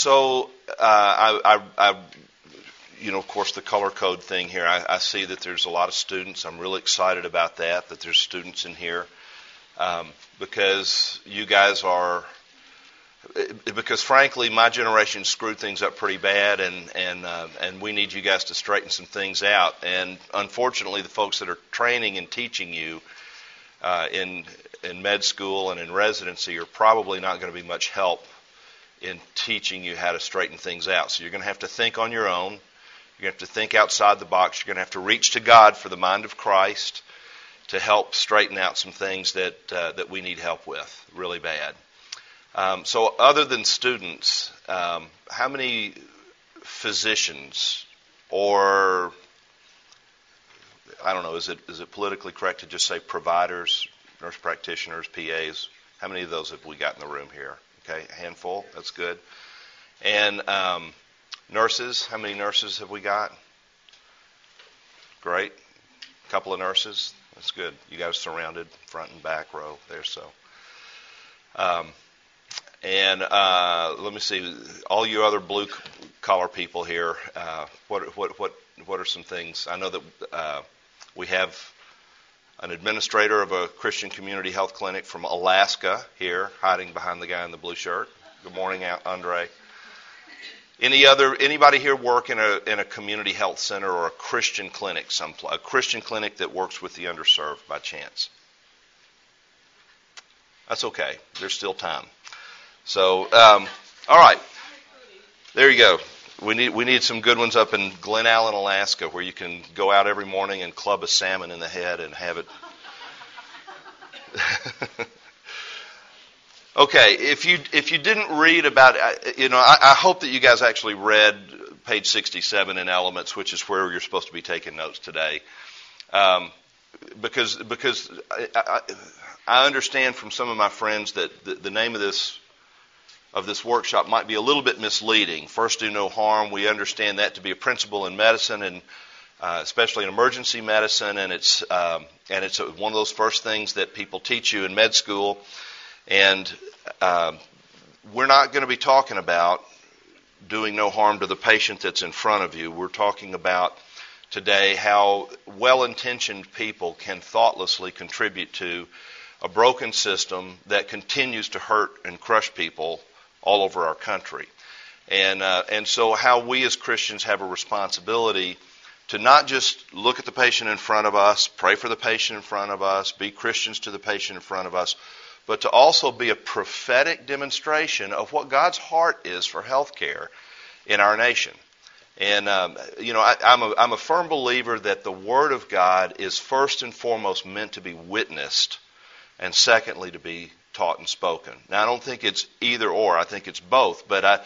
So uh, I, I, I, you know, of course, the color code thing here. I, I see that there's a lot of students. I'm really excited about that. That there's students in here um, because you guys are. Because frankly, my generation screwed things up pretty bad, and and uh, and we need you guys to straighten some things out. And unfortunately, the folks that are training and teaching you uh, in in med school and in residency are probably not going to be much help in teaching you how to straighten things out. So you're going to have to think on your own. You're going to have to think outside the box. You're going to have to reach to God for the mind of Christ to help straighten out some things that uh, that we need help with really bad. Um, so, other than students, um, how many physicians or I don't know, is it is it politically correct to just say providers, nurse practitioners, PAs? How many of those have we got in the room here? Okay, a handful. That's good. And um, nurses, how many nurses have we got? Great. A couple of nurses. That's good. You guys surrounded front and back row there. So, um, and uh, let me see, all you other blue collar people here. Uh, what what what what are some things? I know that uh, we have an administrator of a Christian community health clinic from Alaska here, hiding behind the guy in the blue shirt. Good morning, Andre. Any other anybody here work in a in a community health center or a Christian clinic, some a Christian clinic that works with the underserved by chance? That's okay. There's still time. So, um, all right. There you go. We need we need some good ones up in Glennallen, Alaska, where you can go out every morning and club a salmon in the head and have it. okay, if you if you didn't read about, you know, I, I hope that you guys actually read page 67 in Elements, which is where you're supposed to be taking notes today. Um, because because I, I, I, understand from some of my friends that the, the name of this of this workshop might be a little bit misleading. First, do no harm. We understand that to be a principle in medicine and uh, especially in emergency medicine, and it's um, and it's one of those first things that people teach you in med school. And uh, we're not going to be talking about doing no harm to the patient that's in front of you. We're talking about today how well-intentioned people can thoughtlessly contribute to a broken system that continues to hurt and crush people all over our country. And, uh, and so, how we as Christians have a responsibility to not just look at the patient in front of us, pray for the patient in front of us, be Christians to the patient in front of us, but to also be a prophetic demonstration of what God's heart is for health care in our nation. And, um, you know, I, am a, I'm a firm believer that the Word of God is first and foremost meant to be witnessed, and secondly, to be taught and spoken. Now, I don't think it's either or. I think it's both. But I,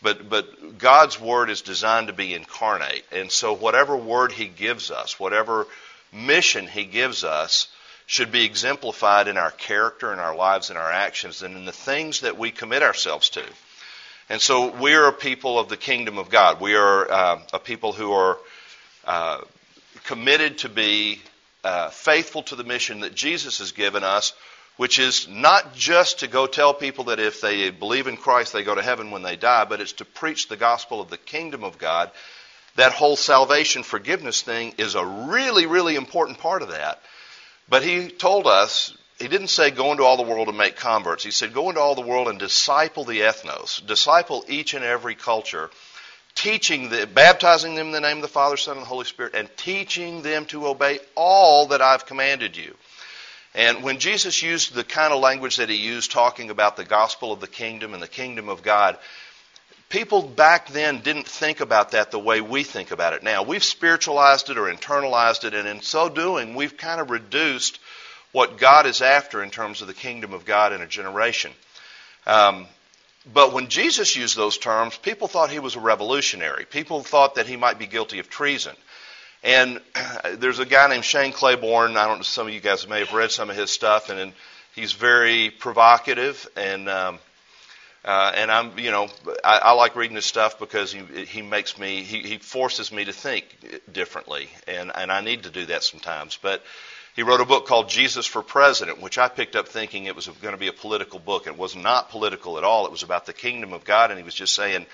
but but God's word is designed to be incarnate, and so whatever word He gives us, whatever mission He gives us, should be exemplified in our character, in our lives, in our actions, and in the things that we commit ourselves to. And so we are a people of the kingdom of God. We are uh, a people who are uh, committed to be uh, faithful to the mission that Jesus has given us which is not just to go tell people that if they believe in Christ they go to heaven when they die, but it's to preach the gospel of the kingdom of God. That whole salvation forgiveness thing is a really, really important part of that. But he told us, he didn't say go into all the world and make converts. He said go into all the world and disciple the ethnos, disciple each and every culture, teaching the, baptizing them in the name of the Father, Son, and the Holy Spirit, and teaching them to obey all that I've commanded you. And when Jesus used the kind of language that he used, talking about the gospel of the kingdom and the kingdom of God, people back then didn't think about that the way we think about it now. We've spiritualized it or internalized it, and in so doing, we've kind of reduced what God is after in terms of the kingdom of God in a generation. Um, but when Jesus used those terms, people thought he was a revolutionary. People thought that he might be guilty of treason. And there's a guy named Shane Claiborne. I don't know, some of you guys may have read some of his stuff, and, and he's very provocative and. Um, uh, and I'm, you know, I, I like reading his stuff because he he makes me he, he forces me to think differently, and and I need to do that sometimes. But He wrote a book called Jesus for President, which I picked up thinking it was going to be a political book. It was not political at all. It was about the kingdom of God, and he was just saying,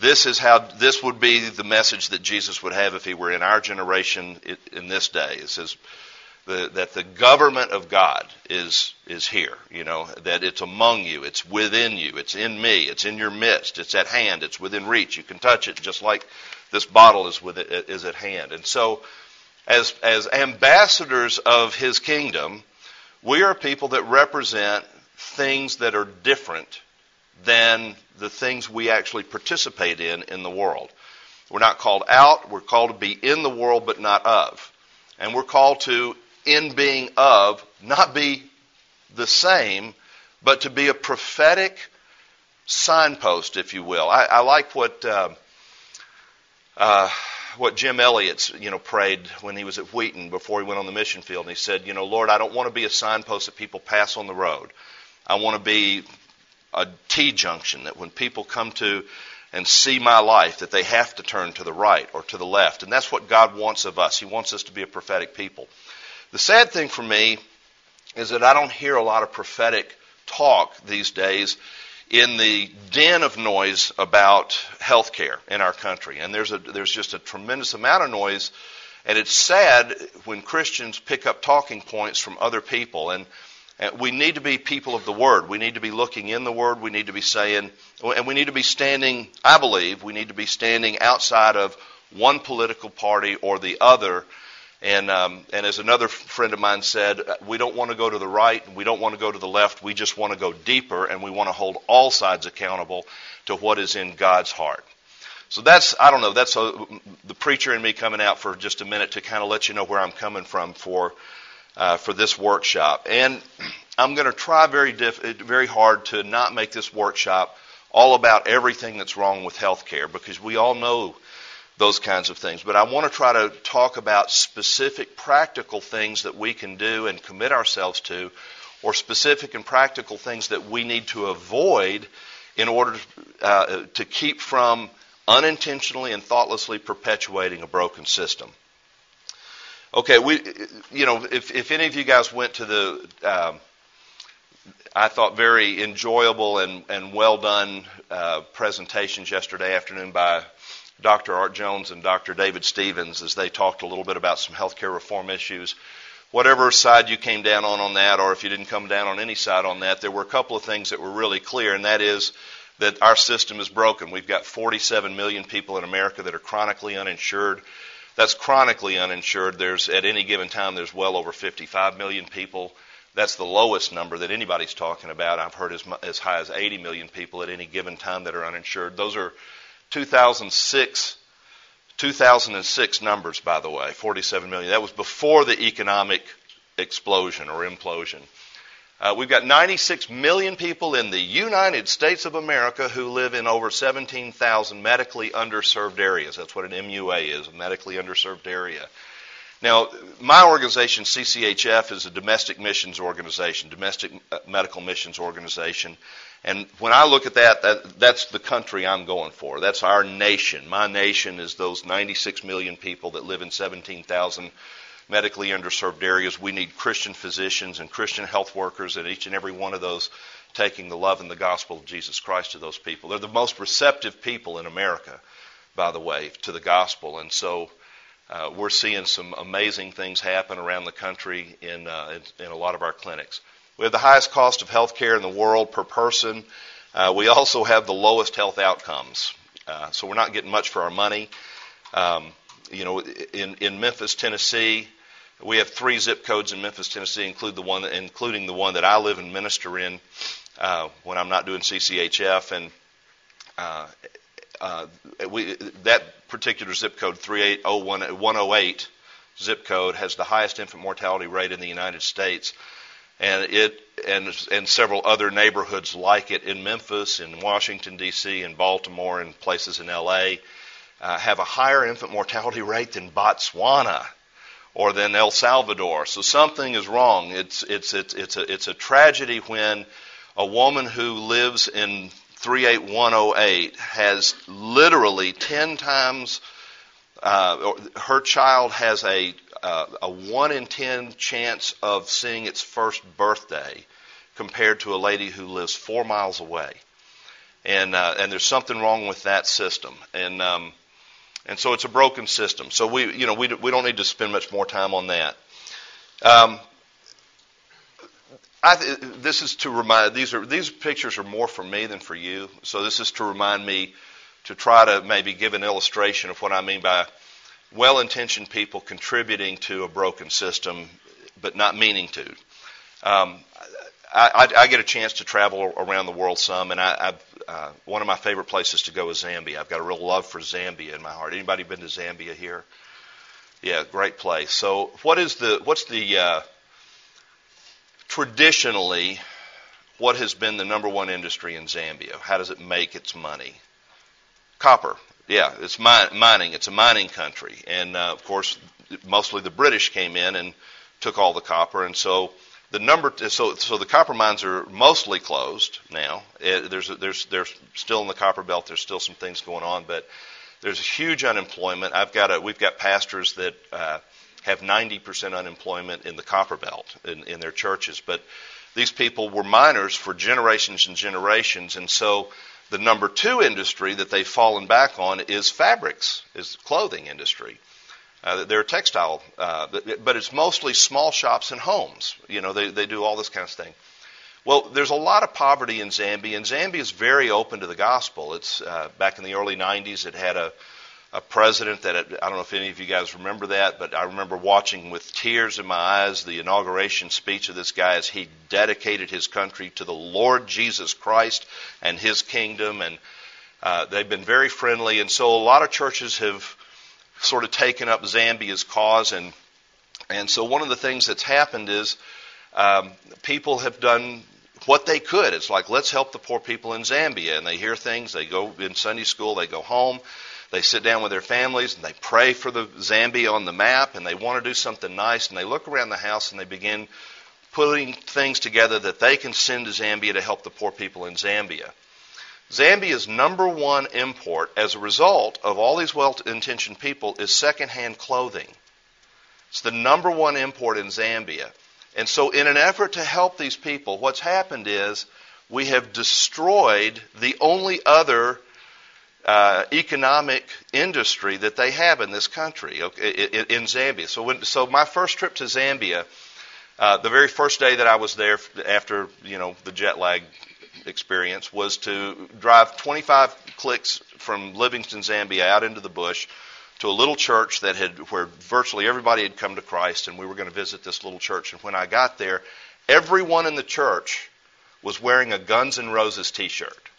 this is how this would be the message that Jesus would have if he were in our generation in this day. It says that the government of God is is here. You know that it's among you, it's within you, it's in me, it's in your midst, it's at hand, it's within reach. You can touch it, just like this bottle is with it, is at hand. And so as, as ambassadors of his kingdom, we are people that represent things that are different than the things we actually participate in in the world. We're not called out, we're called to be in the world but not of. And we're called to, in being of, not be the same, but to be a prophetic signpost, if you will. I, I like what uh, uh, what Jim Elliot's, you know, prayed when he was at Wheaton before he went on the mission field. And he said, you know, Lord, I don't want to be a signpost that people pass on the road. I want to be a T junction that when people come to and see my life, that they have to turn to the right or to the left. And that's what God wants of us. He wants us to be a prophetic people. The sad thing for me is that I don't hear a lot of prophetic talk these days in the den of noise about health care in our country. And there's, a, there's just a tremendous amount of noise. And it's sad when Christians pick up talking points from other people. And, and Uh, we need to be people of the Word. We need to be looking in the Word. We need to be saying, and we need to be standing, I believe, we need to be standing outside of one political party or the other and, um, and as another friend of mine said, uh, we don't want to go to the right, and we don't want to go to the left, we just want to go deeper, and we want to hold all sides accountable to what is in God's heart. So that's, I don't know, that's a, the preacher in me coming out for just a minute to kind of let you know where I'm coming from for, uh, for this workshop. And I'm going to try very, diff, very hard to not make this workshop all about everything that's wrong with healthcare because we all know those kinds of things. But I want to try to talk about specific practical things that we can do and commit ourselves to, or specific and practical things that we need to avoid in order uh, to keep from unintentionally and thoughtlessly perpetuating a broken system. Okay, we, you know, if, if any of you guys went to the, um, I thought very enjoyable and, and well done uh, presentations yesterday afternoon by Dr. Art Jones and Dr. David Stevens as they talked a little bit about some healthcare reform issues. Whatever side you came down on on that, or if you didn't come down on any side on that, there were a couple of things that were really clear, and that is that our system is broken. We've got 47 million people in America that are chronically uninsured. That's chronically uninsured. There's at any given time there's well over 55 million people. That's the lowest number that anybody's talking about. I've heard as, as high as 80 million people at any given time that are uninsured. Those are 2006 2006 numbers, by the way, 47 million. That was before the economic explosion or implosion. Uh, we've got 96 million people in the United States of America who live in over 17,000 medically underserved areas. That's what an MUA is, a medically underserved area. Now, my organization, CCHF, is a domestic missions organization, domestic uh, medical missions organization. And when I look at that, that, that's the country I'm going for. That's our nation. My nation is those 96 million people that live in 17,000 medically underserved areas. We need Christian physicians and Christian health workers and each and every one of those taking the love and the gospel of Jesus Christ to those people. They're the most receptive people in America, by the way, to the gospel. And so uh, we're seeing some amazing things happen around the country in, uh, in, in a lot of our clinics. We have the highest cost of health care in the world per person. Uh, we also have the lowest health outcomes. Uh, so we're not getting much for our money. Um, you know, in, in Memphis, Tennessee, we have three zip codes in Memphis, Tennessee, include the one that, including the one that I live and minister in uh, when I'm not doing CCHF. And uh, uh, we, that particular zip code, 3801108 zip code, has the highest infant mortality rate in the United States and it and and several other neighborhoods like it in Memphis, in Washington D.C., in Baltimore, and places in L.A. Uh, have a higher infant mortality rate than Botswana or than El Salvador. So something is wrong. It's it's it's it's a it's a tragedy when a woman who lives in 38108 has literally 10 times uh, her child has a uh, a one in ten chance of seeing its first birthday compared to a lady who lives four miles away. And uh, and there's something wrong with that system. And um, and so it's a broken system. So we you know we we don't need to spend much more time on that. Um, I, this is to remind these are these pictures are more for me than for you. So this is to remind me to try to maybe give an illustration of what I mean by well-intentioned people contributing to a broken system, but not meaning to. Um, I, I, get a chance to travel around the world some, and I, uh, one of my favorite places to go is Zambia. I've got a real love for Zambia in my heart. Anybody been to Zambia here? Yeah, great place. So, what is the what's the uh, traditionally, what has been the number one industry in Zambia? How does it make its money? Copper. Yeah, it's mining. It's a mining country, and uh, of course, mostly the British came in and took all the copper, and so the number. So, so the copper mines are mostly closed now. It, there's, there's, there's still in the copper belt. There's still some things going on, but there's huge unemployment. I've got a. We've got pastors that. Uh, have 90% unemployment in the copper belt in, in their churches. But these people were miners for generations and generations, and so the number two industry that they've fallen back on is fabrics, is clothing industry. Uh, they're textile, uh, but it's mostly small shops and homes. You know, they, they do all this kind of thing. Well, there's a lot of poverty in Zambia, and Zambia is very open to the gospel. It's uh, back in the early '90s. It had a a president that I don't know if any of you guys remember that, but I remember watching with tears in my eyes the inauguration speech of this guy as he dedicated his country to the Lord Jesus Christ and His kingdom, and uh, they've been very friendly, and so a lot of churches have sort of taken up Zambia's cause, and and so one of the things that's happened is um, people have done what they could. It's like let's help the poor people in Zambia, and they hear things. They go in Sunday school, they go home they sit down with their families and they pray for the Zambia on the map and they want to do something nice and they look around the house and they begin putting things together that they can send to Zambia to help the poor people in Zambia. Zambia's number one import as a result of all these well intentioned people is secondhand clothing. It's the number one import in Zambia. And so, in an effort to help these people, what's happened is we have destroyed the only other uh, economic industry that they have in this country, in Zambia. So, when, so my first trip to Zambia, uh, the very first day that I was there after you know the jet lag experience was to drive 25 clicks from Livingstone, Zambia, out into the bush to a little church that had where virtually everybody had come to Christ, and we were going to visit this little church. And when I got there, everyone in the church was wearing a Guns N' Roses T-shirt.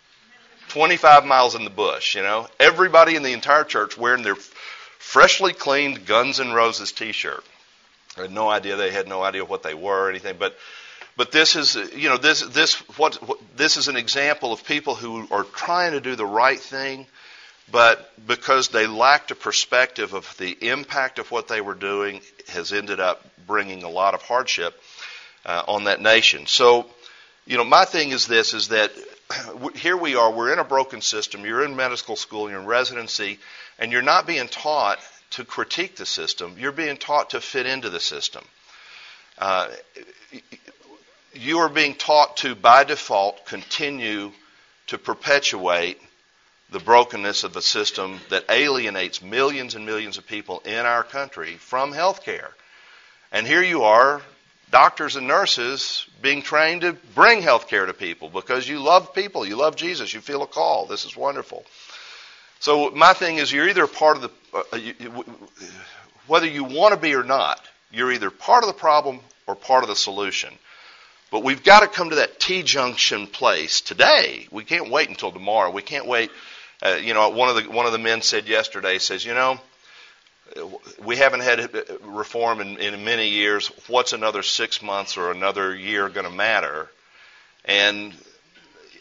25 miles in the bush, you know. Everybody in the entire church wearing their freshly cleaned Guns N' Roses t-shirt. I had no idea they had no idea what they were or anything, but but this is you know this this what, what this is an example of people who are trying to do the right thing, but because they lacked a perspective of the impact of what they were doing, has ended up bringing a lot of hardship uh, on that nation. So, you know, my thing is this: is that here we are, we're in a broken system. You're in medical school, you're in residency, and you're not being taught to critique the system. You're being taught to fit into the system. Uh, you are being taught to, by default, continue to perpetuate the brokenness of a system that alienates millions and millions of people in our country from health care. And here you are, doctors and nurses being trained to bring health care to people because you love people, you love Jesus, you feel a call. This is wonderful. So my thing is, you're either part of the, uh, you, whether you want to be or not, you're either part of the problem or part of the solution. But we've got to come to that T junction place today. We can't wait until tomorrow. We can't wait. Uh, you know, one of the one of the men said yesterday says, you know, we haven't had reform in, in many years. What's another six months or another year going to matter? And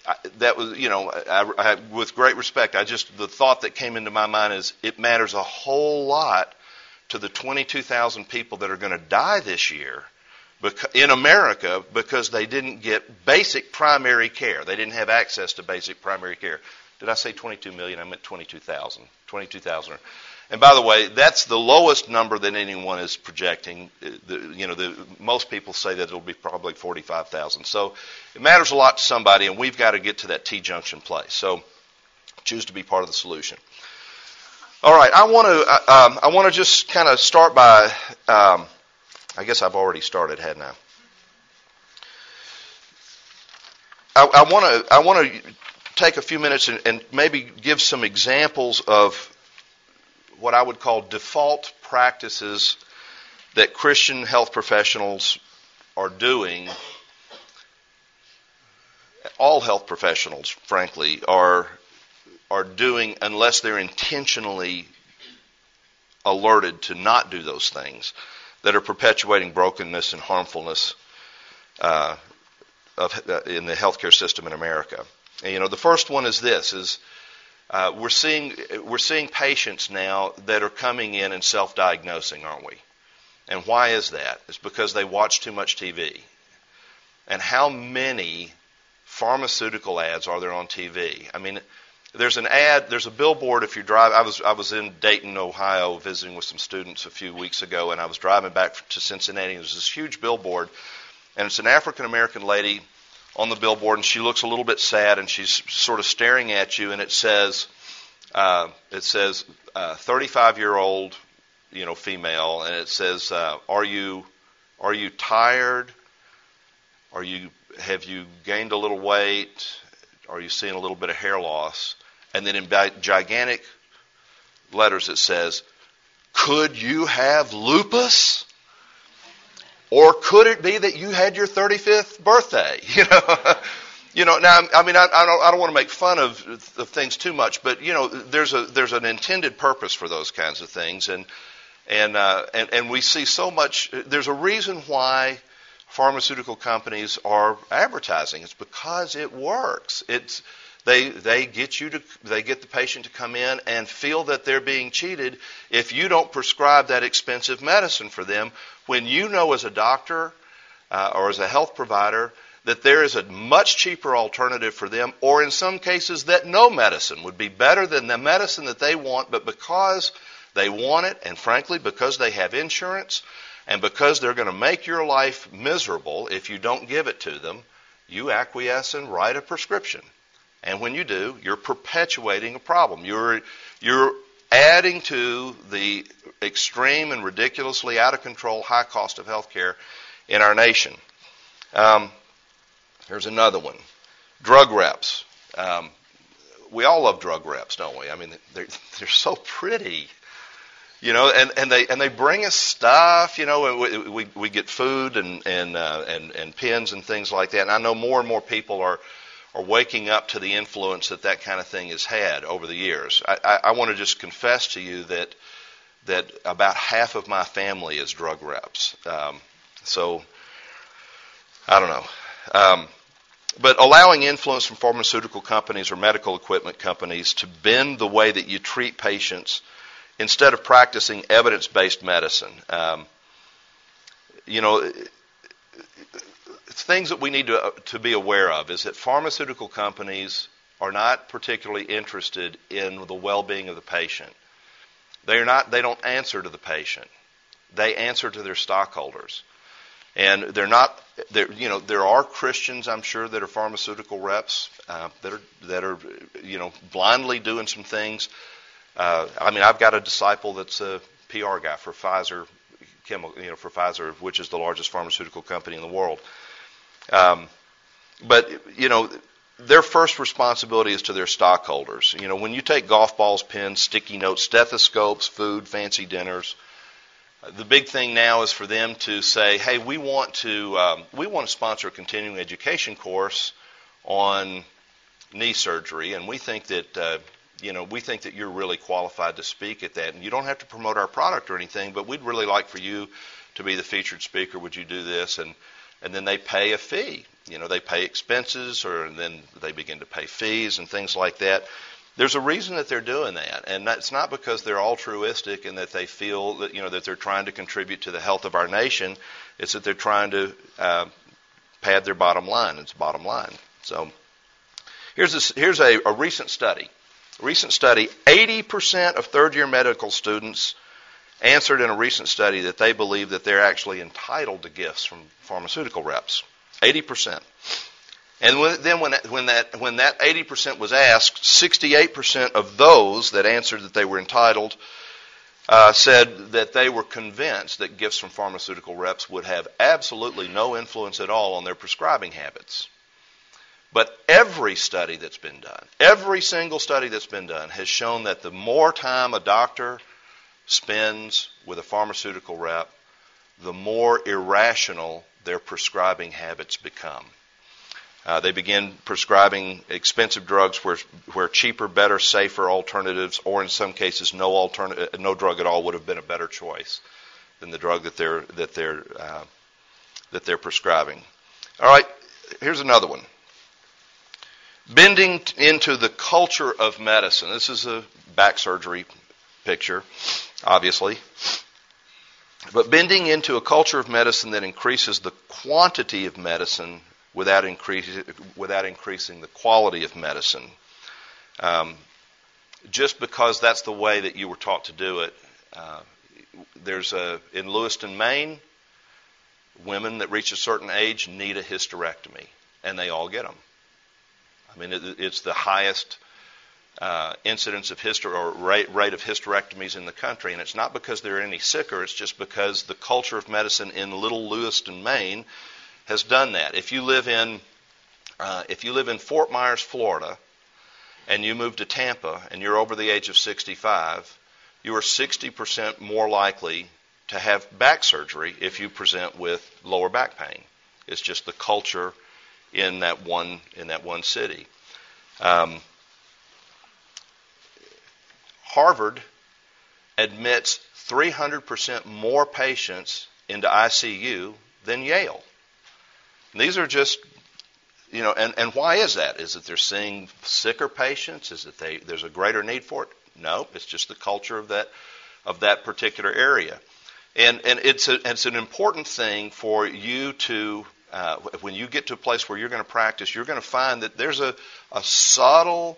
I, that was, you know, I, I, with great respect, I just the thought that came into my mind is it matters a whole lot to the 22,000 people that are going to die this year in America because they didn't get basic primary care. They didn't have access to basic primary care. Did I say 22 million? I meant 22,000. 22,000 And by the way, that's the lowest number that anyone is projecting. Uh, the, you know, the, most people say that it'll be probably 45,000. So it matters a lot to somebody, and we've got to get to that T junction place. So choose to be part of the solution. All right, I want to um, I want to just kind of start by um, I guess I've already started, hadn't I? I want to I want to take a few minutes and, and maybe give some examples of what I would call default practices that Christian health professionals are doing. All health professionals, frankly, are are doing unless they're intentionally alerted to not do those things that are perpetuating brokenness and harmfulness uh, of, uh, in the healthcare system in America. And, you know, the first one is this: is uh, we're seeing we're seeing patients now that are coming in and self-diagnosing, aren't we? And why is that? It's because they watch too much TV. And how many pharmaceutical ads are there on TV? I mean, there's an ad, there's a billboard if you drive. I was I was in Dayton, Ohio, visiting with some students a few weeks ago, and I was driving back to Cincinnati. There's this huge billboard, and it's an African American lady on the billboard, and she looks a little bit sad, and she's sort of staring at you, and it says, uh, it says, 35 uh, year old, you know, female, and it says, uh, are you, are you tired? Are you, have you gained a little weight? Are you seeing a little bit of hair loss? And then in gigantic letters it says, could you have lupus? Or could it be that you had your 35th birthday? You know, you know. Now, I mean, I, I don't, I don't want to make fun of, of things too much, but you know, there's a there's an intended purpose for those kinds of things, and and uh, and and we see so much. There's a reason why pharmaceutical companies are advertising. It's because it works. It's they they get you to they get the patient to come in and feel that they're being cheated if you don't prescribe that expensive medicine for them when you know as a doctor uh, or as a health provider that there is a much cheaper alternative for them, or in some cases that no medicine would be better than the medicine that they want, but because they want it, and frankly, because they have insurance, and because they're going to make your life miserable if you don't give it to them, you acquiesce and write a prescription. And when you do, you're perpetuating a problem. You're, you're adding to the extreme and ridiculously out of control high cost of health care in our nation. Um, here's another one drug reps. Um, we all love drug reps, don't we? I mean, they're, they're so pretty. You know, and, and they and they bring us stuff. You know, we we, we get food and and uh, and and pens and things like that. And I know more and more people are are waking up to the influence that that kind of thing has had over the years. I, I, I want to just confess to you that that about half of my family is drug reps. Um, so I don't know. Um, but allowing influence from pharmaceutical companies or medical equipment companies to bend the way that you treat patients instead of practicing evidence based medicine. Um, you know, things that we need to, to be aware of is that pharmaceutical companies are not particularly interested in the well-being of the patient. They are not. They don't answer to the patient. They answer to their stockholders, and they're not. They're, you know, there are Christians, I'm sure, that are pharmaceutical reps uh, that are that are you know blindly doing some things. Uh, I mean, I've got a disciple that's a PR guy for Pfizer, you know, for Pfizer, which is the largest pharmaceutical company in the world. Um, but you know, their first responsibility is to their stockholders. You know, when you take golf balls, pens, sticky notes, stethoscopes, food, fancy dinners, the big thing now is for them to say, "Hey, we want to um, we want to sponsor a continuing education course on knee surgery, and we think that." Uh, you know, we think that you're really qualified to speak at that, and you don't have to promote our product or anything, but we'd really like for you to be the featured speaker. Would you do this? And and then they pay a fee. You know, they pay expenses, or then they begin to pay fees and things like that. There's a reason that they're doing that, and it's not because they're altruistic and that they feel that you know that they're trying to contribute to the health of our nation. It's that they're trying to uh, pad their bottom line. It's bottom line. So here's a, here's a, a recent study. recent study, 80% of third year medical students answered in a recent study that they believe that they're actually entitled to gifts from pharmaceutical reps. 80%. And then when that, when that, when that 80% was asked, 68% of those that answered that they were entitled uh, said that they were convinced that gifts from pharmaceutical reps would have absolutely no influence at all on their prescribing habits. But every study that's been done, every single study that's been done, has shown that the more time a doctor spends with a pharmaceutical rep, the more irrational their prescribing habits become. Uh, they begin prescribing expensive drugs where, where cheaper, better, safer alternatives, or in some cases, no alternative, no drug at all would have been a better choice than the drug that they're that they're uh, that they're prescribing. All right, here's another one. Bending into the culture of medicine. This is a back surgery picture, obviously. But bending into a culture of medicine that increases the quantity of medicine without, increase, without increasing the quality of medicine. Um, just because that's the way that you were taught to do it. Uh, there's a in Lewiston, Maine, women that reach a certain age need a hysterectomy, and they all get them. I mean, it, it's the highest uh, incidence of hyster or rate, rate of hysterectomies in the country, and it's not because they're any sicker. It's just because the culture of medicine in Little Lewiston, Maine, has done that. If you live in uh, if you live in Fort Myers, Florida, and you move to Tampa and you're over the age of 65, you are 60% more likely to have back surgery if you present with lower back pain. It's just the culture in that one in that one city. Um, Harvard admits 300% more patients into ICU than Yale. These are just, you know, and, and why is that? Is it they're seeing sicker patients? Is it they, there's a greater need for it? No, it's just the culture of that, of that particular area. And, and it's, a, it's an important thing for you to, uh, when you get to a place where you're going to practice, you're going to find that there's a, a subtle,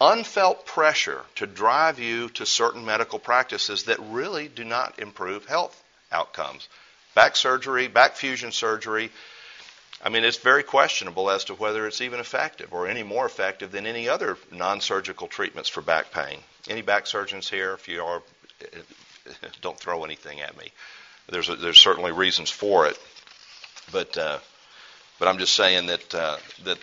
unfelt pressure to drive you to certain medical practices that really do not improve health outcomes. Back surgery, back fusion surgery, I mean, it's very questionable as to whether it's even effective or any more effective than any other non surgical treatments for back pain. Any back surgeons here, if you are, don't throw anything at me. There's, a, there's certainly reasons for it. But, uh, but I'm just saying that, uh, that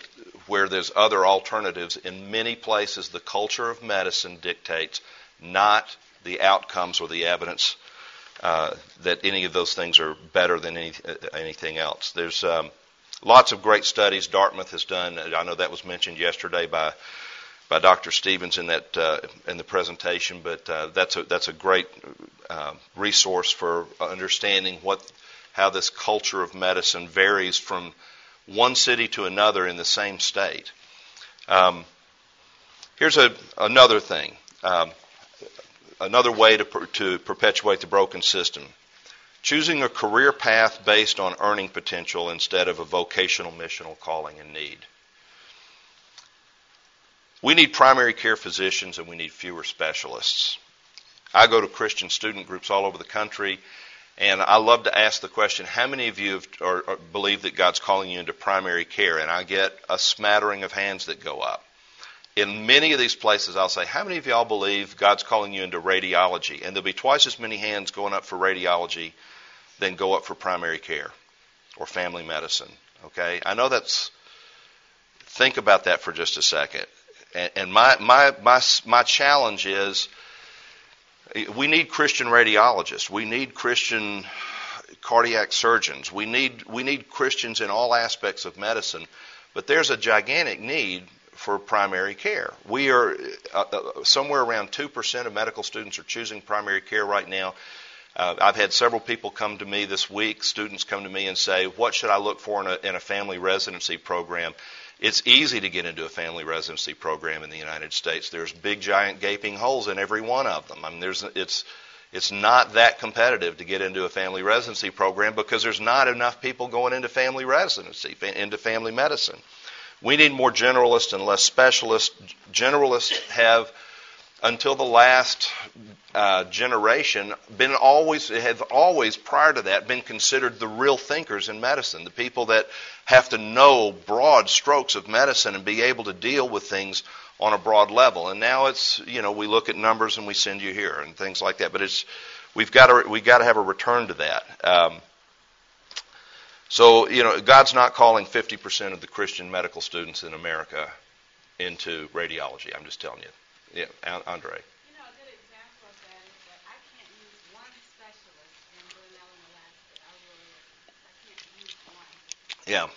where there's other alternatives, in many places, the culture of medicine dictates not the outcomes or the evidence uh, that any of those things are better than any, anything else. There's. Um, Lots of great studies Dartmouth has done. I know that was mentioned yesterday by by Dr. Stevens in that uh, in the presentation, but uh, that's a that's a great uh, resource for understanding what how this culture of medicine varies from one city to another in the same state. Um, here's a, another thing, um, another way to, to perpetuate the broken system choosing a career path based on earning potential instead of a vocational missional calling and need. We need primary care physicians and we need fewer specialists. I go to Christian student groups all over the country, and I love to ask the question how many of you have, or, or believe that God's calling you into primary care? And I get a smattering of hands that go up. In many of these places, I'll say, How many of y'all believe God's calling you into radiology? And there'll be twice as many hands going up for radiology than go up for primary care or family medicine. Okay? I know that's, think about that for just a second. And, and my, my, my, my challenge is we need Christian radiologists. We need Christian cardiac surgeons. We need, we need Christians in all aspects of medicine. But there's a gigantic need for primary care. We are uh, uh, somewhere around 2% of medical students are choosing primary care right now. Uh, I've had several people come to me this week, students come to me and say, What should I look for in a, in a family residency program? It's easy to get into a family residency program in the United States. There's big, giant, gaping holes in every one of them. I mean, there's, it's, it's not that competitive to get into a family residency program because there's not enough people going into family residency, into family medicine. We need more generalists and less specialists. Generalists have until the last uh, generation, been always have always prior to that been considered the real thinkers in medicine, the people that have to know broad strokes of medicine and be able to deal with things on a broad level. And now it's you know we look at numbers and we send you here and things like that. But it's we've got to we've got to have a return to that. Um, so you know God's not calling 50% of the Christian medical students in America into radiology. I'm just telling you. Yeah, Andre. You know, a good example of that is that I can't use one specialist in Glen Alaska. I really, I can't use one. Yeah. One.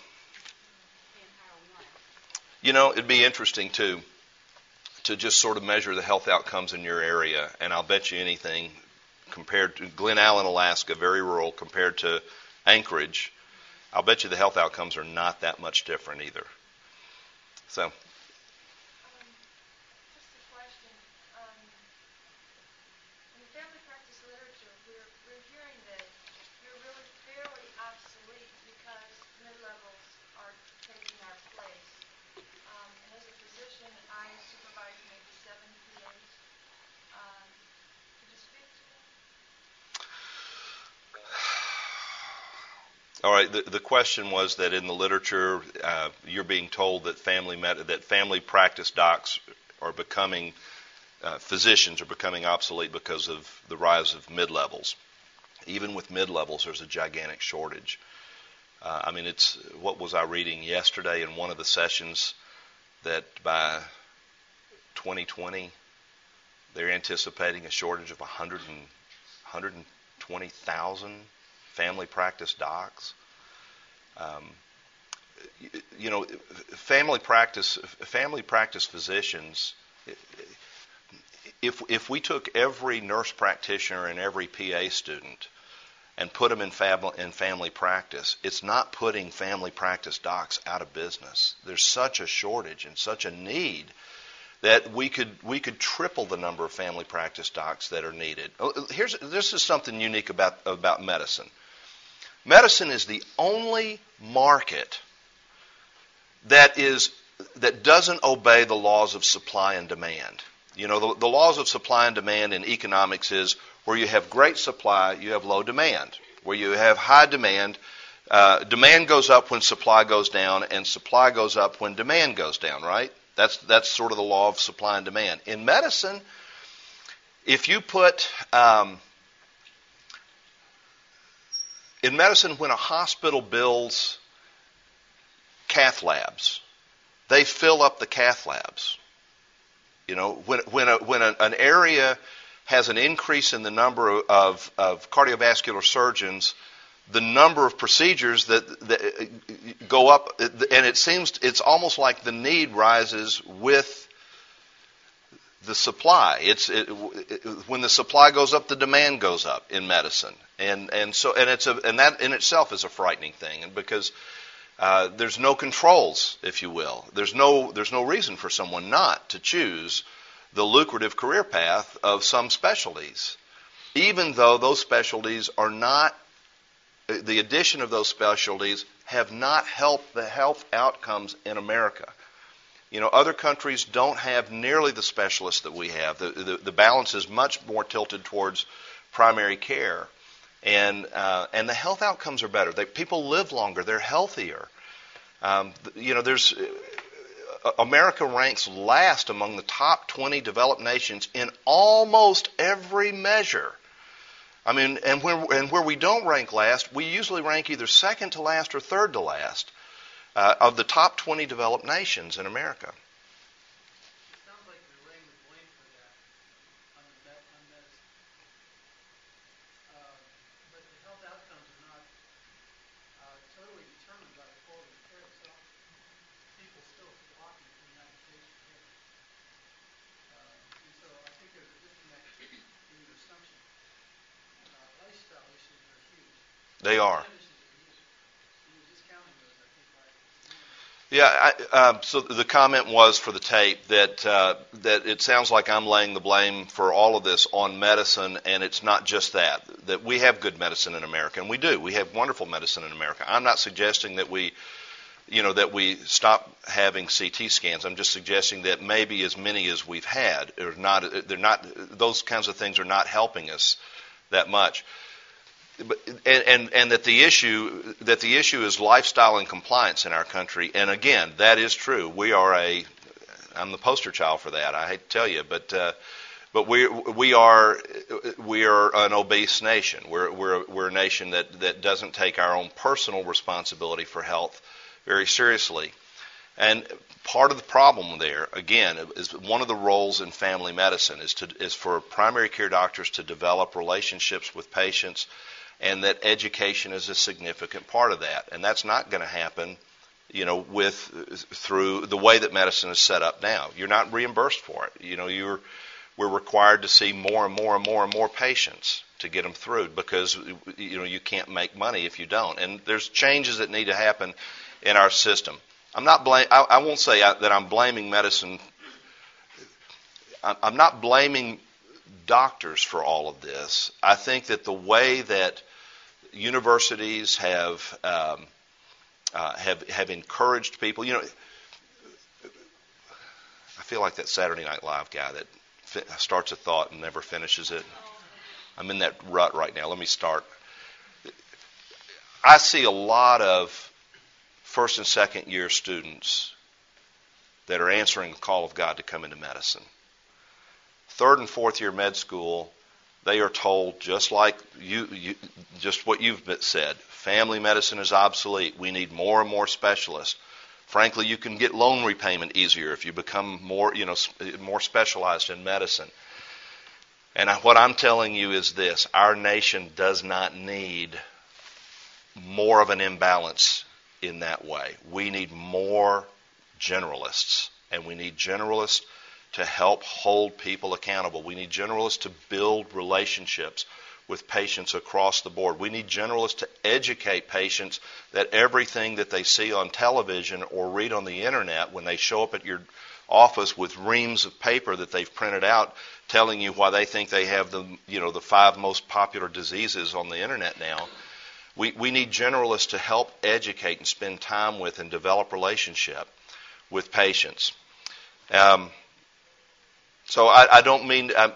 You know, it'd be interesting too to just sort of measure the health outcomes in your area, and I'll bet you anything compared to Glennallen, Alaska, very rural, compared to Anchorage, I'll bet you the health outcomes are not that much different either. So The, the question was that in the literature, uh, you're being told that family that family practice docs are becoming uh, physicians are becoming obsolete because of the rise of mid levels. Even with mid levels, there's a gigantic shortage. Uh, I mean, it's what was I reading yesterday in one of the sessions that by 2020 they're anticipating a shortage of 100 and, 120,000 family practice docs. Um, you, know, family practice family practice physicians. If if we took every nurse practitioner and every PA student and put them in, fab, in family practice, it's not putting family practice docs out of business. There's such a shortage and such a need that we could we could triple the number of family practice docs that are needed. Oh, here's this is something unique about about medicine. Medicine is the only market that is that doesn't obey the laws of supply and demand. You know, the, the laws of supply and demand in economics is where you have great supply, you have low demand. Where you have high demand, uh, demand goes up when supply goes down, and supply goes up when demand goes down. Right? That's that's sort of the law of supply and demand. In medicine, if you put um, in medicine, when a hospital builds cath labs, they fill up the cath labs. You know, when, when, a, when a, an area has an increase in the number of, of cardiovascular surgeons, the number of procedures that, that, go up, and it seems it's almost like the need rises with the supply. It's it, it, when the supply goes up, the demand goes up in medicine, and and so and it's a and that in itself is a frightening thing, and because uh, there's no controls, if you will. There's no there's no reason for someone not to choose the lucrative career path of some specialties, even though those specialties are not. The addition of those specialties have not helped the health outcomes in America. You know, other countries don't have nearly the specialists that we have. The, the, the balance is much more tilted towards primary care. And, uh, and the health outcomes are better. They, people live longer. They're healthier. Um, you know, there's, uh, America ranks last among the top 20 developed nations in almost every measure. I mean, and where, and where we don't rank last, we usually rank either second to last or third to last uh, of the top 20 developed nations in America. They are. Yeah, I, uh, so the comment was for the tape that uh, that it sounds like I'm laying the blame for all of this on medicine, and it's not just that. That we have good medicine in America, and we do. We have wonderful medicine in America. I'm not suggesting that we you know, that we stop having CT scans. I'm just suggesting that maybe as many as we've had are not. They're not. Those kinds of things are not helping us that much. And, and and that the issue that the issue is lifestyle and compliance in our country. And again, that is true. We are a. I'm the poster child for that. I hate to tell you, but. Uh, but we we are we are an obese nation. We're we're we're a nation that that doesn't take our own personal responsibility for health very seriously. And part of the problem there, again, is one of the roles in family medicine is to is for primary care doctors to develop relationships with patients, and that education is a significant part of that. And that's not going to happen, you know, with through the way that medicine is set up now. You're not reimbursed for it. You know, you're we're required to see more and more and more and more patients to get them through because you know you can't make money if you don't. And there's changes that need to happen in our system. I'm not blame. I, I won't say that I'm blaming medicine. I'm not blaming doctors for all of this. I think that the way that universities have um, uh, have have encouraged people, you know, I feel like that Saturday Night Live guy that fi- starts a thought and never finishes it. I'm in that rut right now. Let me start. I see a lot of first and second year students that are answering the call of God to come into medicine. Third and fourth year med school, they are told just like you, you just what you've said. Family medicine is obsolete. We need more and more specialists. Frankly, you can get loan repayment easier if you become more, you know, more specialized in medicine. And what I'm telling you is this: our nation does not need more of an imbalance in that way. We need more generalists, and we need generalists to help hold people accountable. We need generalists to build relationships with patients across the board. We need generalists to educate patients that everything that they see on television or read on the internet when they show up at your office with reams of paper that they've printed out telling you why they think they have the you know the five most popular diseases on the internet now we, we need generalists to help educate and spend time with and develop relationship with patients. Um, so I, I, don't mean I'm,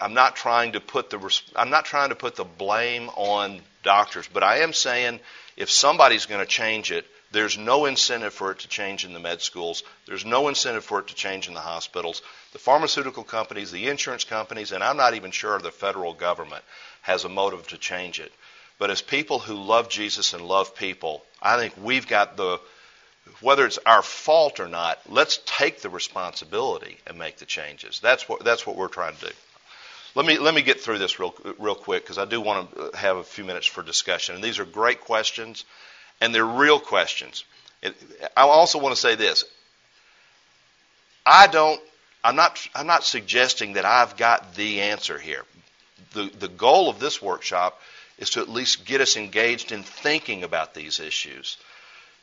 I'm, not trying to put the I'm not trying to put the blame on doctors, but I am saying if somebody's going to change it, there's no incentive for it to change in the med schools. There's no incentive for it to change in the hospitals. The pharmaceutical companies, the insurance companies, and I'm not even sure the federal government has a motive to change it. But as people who love Jesus and love people, I think we've got the, whether it's our fault or not, let's take the responsibility and make the changes. That's what, that's what we're trying to do. Let me, let me get through this real, real quick because I do want to have a few minutes for discussion. And these are great questions, and they're real questions. I also want to say this. I don't, I'm not, I'm not suggesting that I've got the answer here. The, the goal of this workshop is to at least get us engaged in thinking about these issues.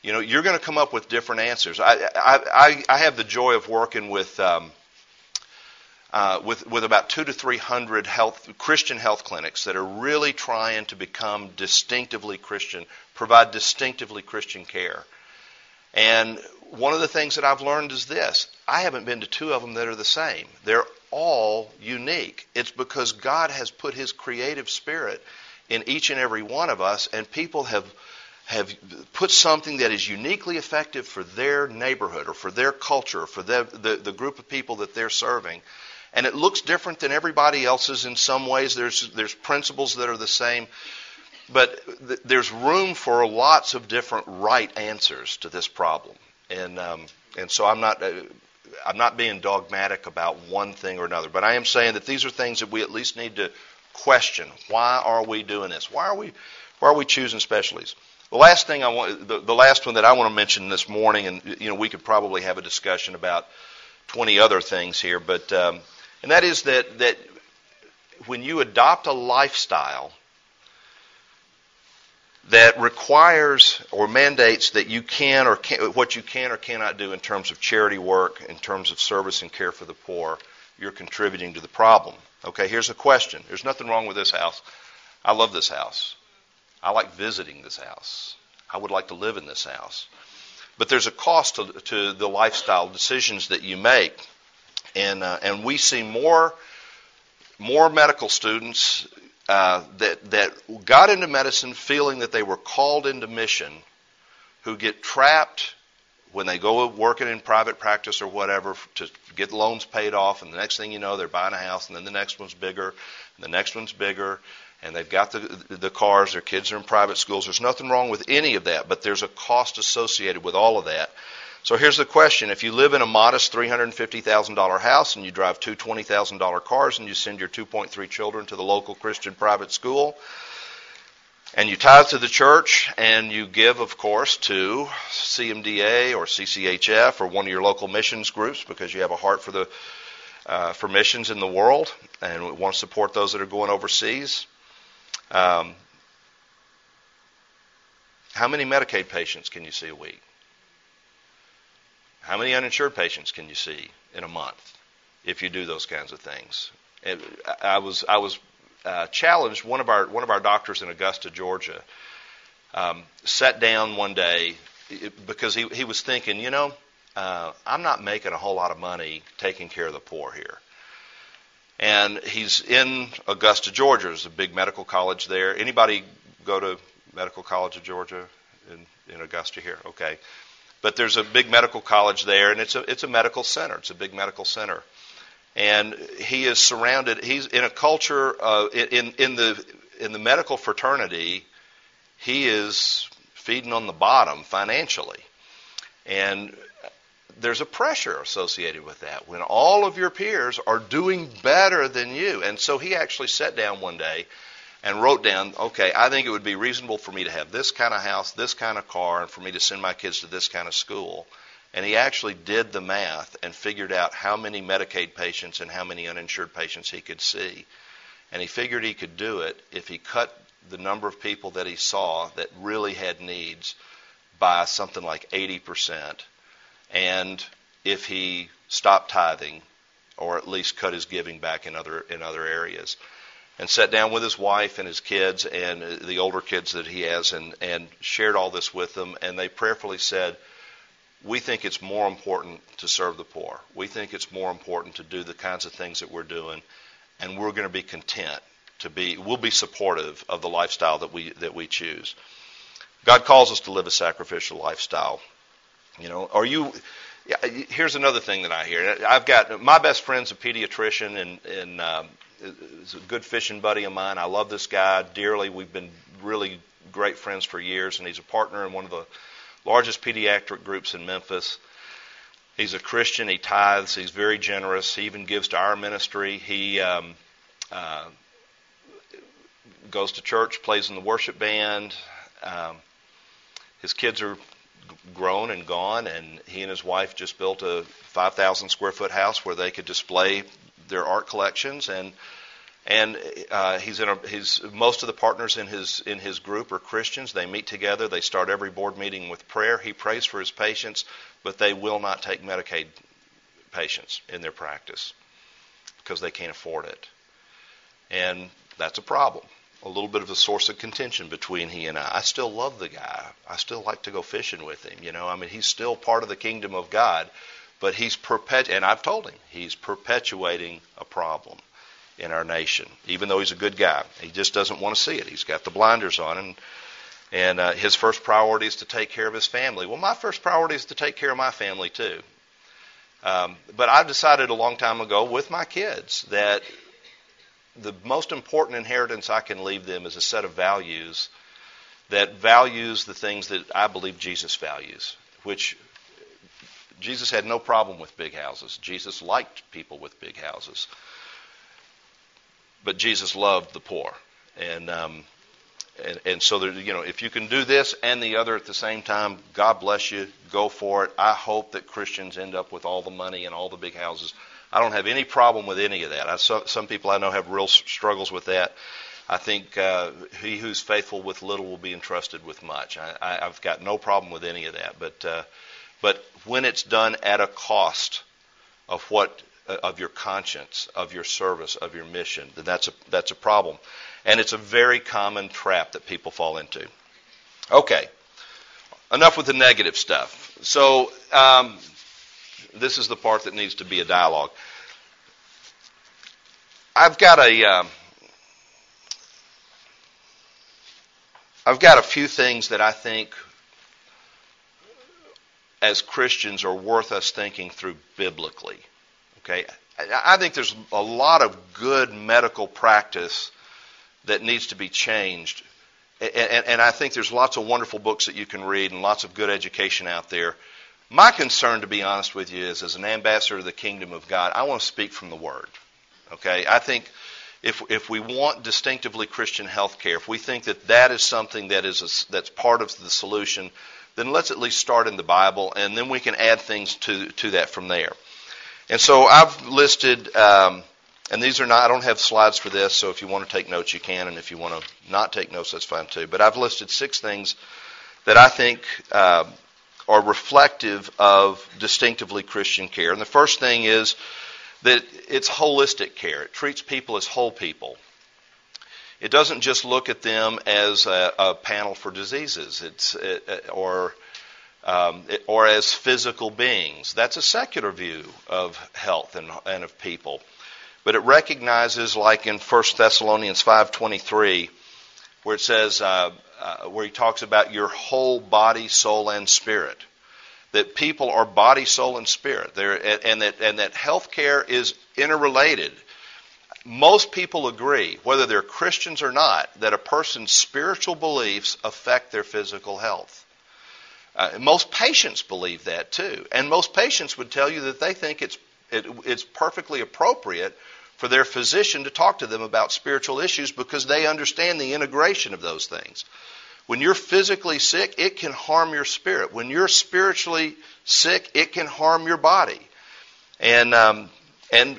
You know, you're going to come up with different answers. I, I, I have the joy of working with, um, uh, with, with about two to three hundred health, Christian health clinics that are really trying to become distinctively Christian, provide distinctively Christian care. And one of the things that I've learned is this I haven't been to two of them that are the same. They're all unique. It's because God has put His creative spirit in each and every one of us, and people have have put something that is uniquely effective for their neighborhood or for their culture, or for the, the, the group of people that they're serving. And it looks different than everybody else's in some ways. There's, there's principles that are the same. But th- there's room for lots of different right answers to this problem. And, um, and so I'm not, uh, I'm not being dogmatic about one thing or another. But I am saying that these are things that we at least need to question. Why are we doing this? Why are we why are we choosing specialties? The last thing I want, the, the last one that I want to mention this morning, and you know, we could probably have a discussion about 20 other things here, but um, and that is that that when you adopt a lifestyle that requires or mandates that you can or can, what you can or cannot do in terms of charity work, in terms of service and care for the poor, you're contributing to the problem. Okay, here's a question. There's nothing wrong with this house. I love this house. I like visiting this house. I would like to live in this house. but there's a cost to, to the lifestyle decisions that you make, and uh, and we see more more medical students uh, that that got into medicine feeling that they were called into mission, who get trapped when they go working in private practice or whatever to get loans paid off, and the next thing you know, they're buying a house, and then the next one's bigger, and the next one's bigger, and they've got the the cars. Their kids are in private schools. There's nothing wrong with any of that, but there's a cost associated with all of that. So here's the question: If you live in a modest $350,000 house and you drive two $20,000 cars and you send your 2.3 children to the local Christian private school, and you tithe to the church and you give, of course, to CMDA or CCHF or one of your local missions groups because you have a heart for the uh, for missions in the world and want to support those that are going overseas. Um, how many Medicaid patients can you see a week? How many uninsured patients can you see in a month if you do those kinds of things? I was I was uh, challenged. One of our one of our doctors in Augusta, Georgia, um, sat down one day because he he was thinking, you know, uh, I'm not making a whole lot of money taking care of the poor here. And he's in Augusta, Georgia. There's a big medical college there. Anybody go to Medical College of Georgia in, in Augusta here? Okay. But there's a big medical college there, and it's a it's a medical center. It's a big medical center, and he is surrounded. He's in a culture uh, in in the in the medical fraternity. He is feeding on the bottom financially, and there's a pressure associated with that when all of your peers are doing better than you. And so he actually sat down one day and wrote down, okay, I think it would be reasonable for me to have this kind of house, this kind of car, and for me to send my kids to this kind of school. And he actually did the math and figured out how many Medicaid patients and how many uninsured patients he could see. And he figured he could do it if he cut the number of people that he saw that really had needs by something like 80%. And if he stopped tithing or at least cut his giving back in other in other areas and sat down with his wife and his kids and uh, the older kids that he has and, and shared all this with them. And they prayerfully said, We think it's more important to serve the poor. We think it's more important to do the kinds of things that we're doing. And we're going to be content to be, we'll be supportive of the lifestyle that we, that we choose. God calls us to live a sacrificial lifestyle. You know, are you, here's another thing that I hear. I've got my best friend's a pediatrician, and, and um, is a good fishing buddy of mine. I love this guy dearly. We've been really great friends for years, and he's a partner in one of the largest pediatric groups in Memphis. He's a Christian. He tithes. He's very generous. He even gives to our ministry. He um, uh, goes to church, plays in the worship band. Um, his kids are grown and gone, and he and his wife just built a 5,000 square foot house where they could display their art collections and and uh, he's in a, he's most of the partners in his in his group are Christians. They meet together. They start every board meeting with prayer. He prays for his patients, but they will not take Medicaid patients in their practice because they can't afford it, and that's a problem. A little bit of a source of contention between he and I. I still love the guy. I still like to go fishing with him. You know, I mean, he's still part of the kingdom of God but he's perpet and I've told him he's perpetuating a problem in our nation. Even though he's a good guy, he just doesn't want to see it. He's got the blinders on, and and uh, his first priority is to take care of his family. Well, my first priority is to take care of my family too. Um, but I've decided a long time ago with my kids that the most important inheritance I can leave them is a set of values that values the things that I believe Jesus values, which Jesus had no problem with big houses. Jesus liked people with big houses. But Jesus loved the poor. And, um, and, and so, there, you know, if you can do this and the other at the same time, God bless you. Go for it. I hope that Christians end up with all the money and all the big houses. I don't have any problem with any of that. I, so, some people I know have real struggles with that. I think uh, he who's faithful with little will be entrusted with much. I, I, I've got no problem with any of that. But uh, but when it's done at a cost of what uh, of your conscience, of your service, of your mission, then that's a that's a problem. And it's a very common trap that people fall into. Okay. Enough with the negative stuff. So um, this is the part that needs to be a dialogue. I've got a um, I've got a few things that I think as Christians are worth us thinking through biblically. Okay? I think there's a lot of good medical practice that needs to be changed. And, and, I think there's lots of wonderful books that you can read and lots of good education out there. My concern, to be honest with you, is as an ambassador of the kingdom of God, I want to speak from the Word. Okay? I think if, if we want distinctively Christian health care, if we think that that is something that is a, that's part of the solution, then let's at least start in the Bible, and then we can add things to, to that from there. And so I've listed, um, and these are not, I don't have slides for this, so if you want to take notes, you can, and if you want to not take notes, that's fine too. But I've listed six things that I think uh, are reflective of distinctively Christian care. And the first thing is that it's holistic care, it treats people as whole people. It doesn't just look at them as a, a panel for diseases, it's it, or um, it, or as physical beings. That's a secular view of health and, and of people. But it recognizes, like in 1 Thessalonians 5:23, where it says, uh, uh, where he talks about your whole body, soul, and spirit, that people are body, soul, and spirit. They're, and that and that healthcare is interrelated most people agree, whether they're Christians or not, that a person's spiritual beliefs affect their physical health. Uh, most patients believe that too, and most patients would tell you that they think it's it, it's perfectly appropriate for their physician to talk to them about spiritual issues because they understand the integration of those things. When you're physically sick, it can harm your spirit. When you're spiritually sick, it can harm your body. And um, and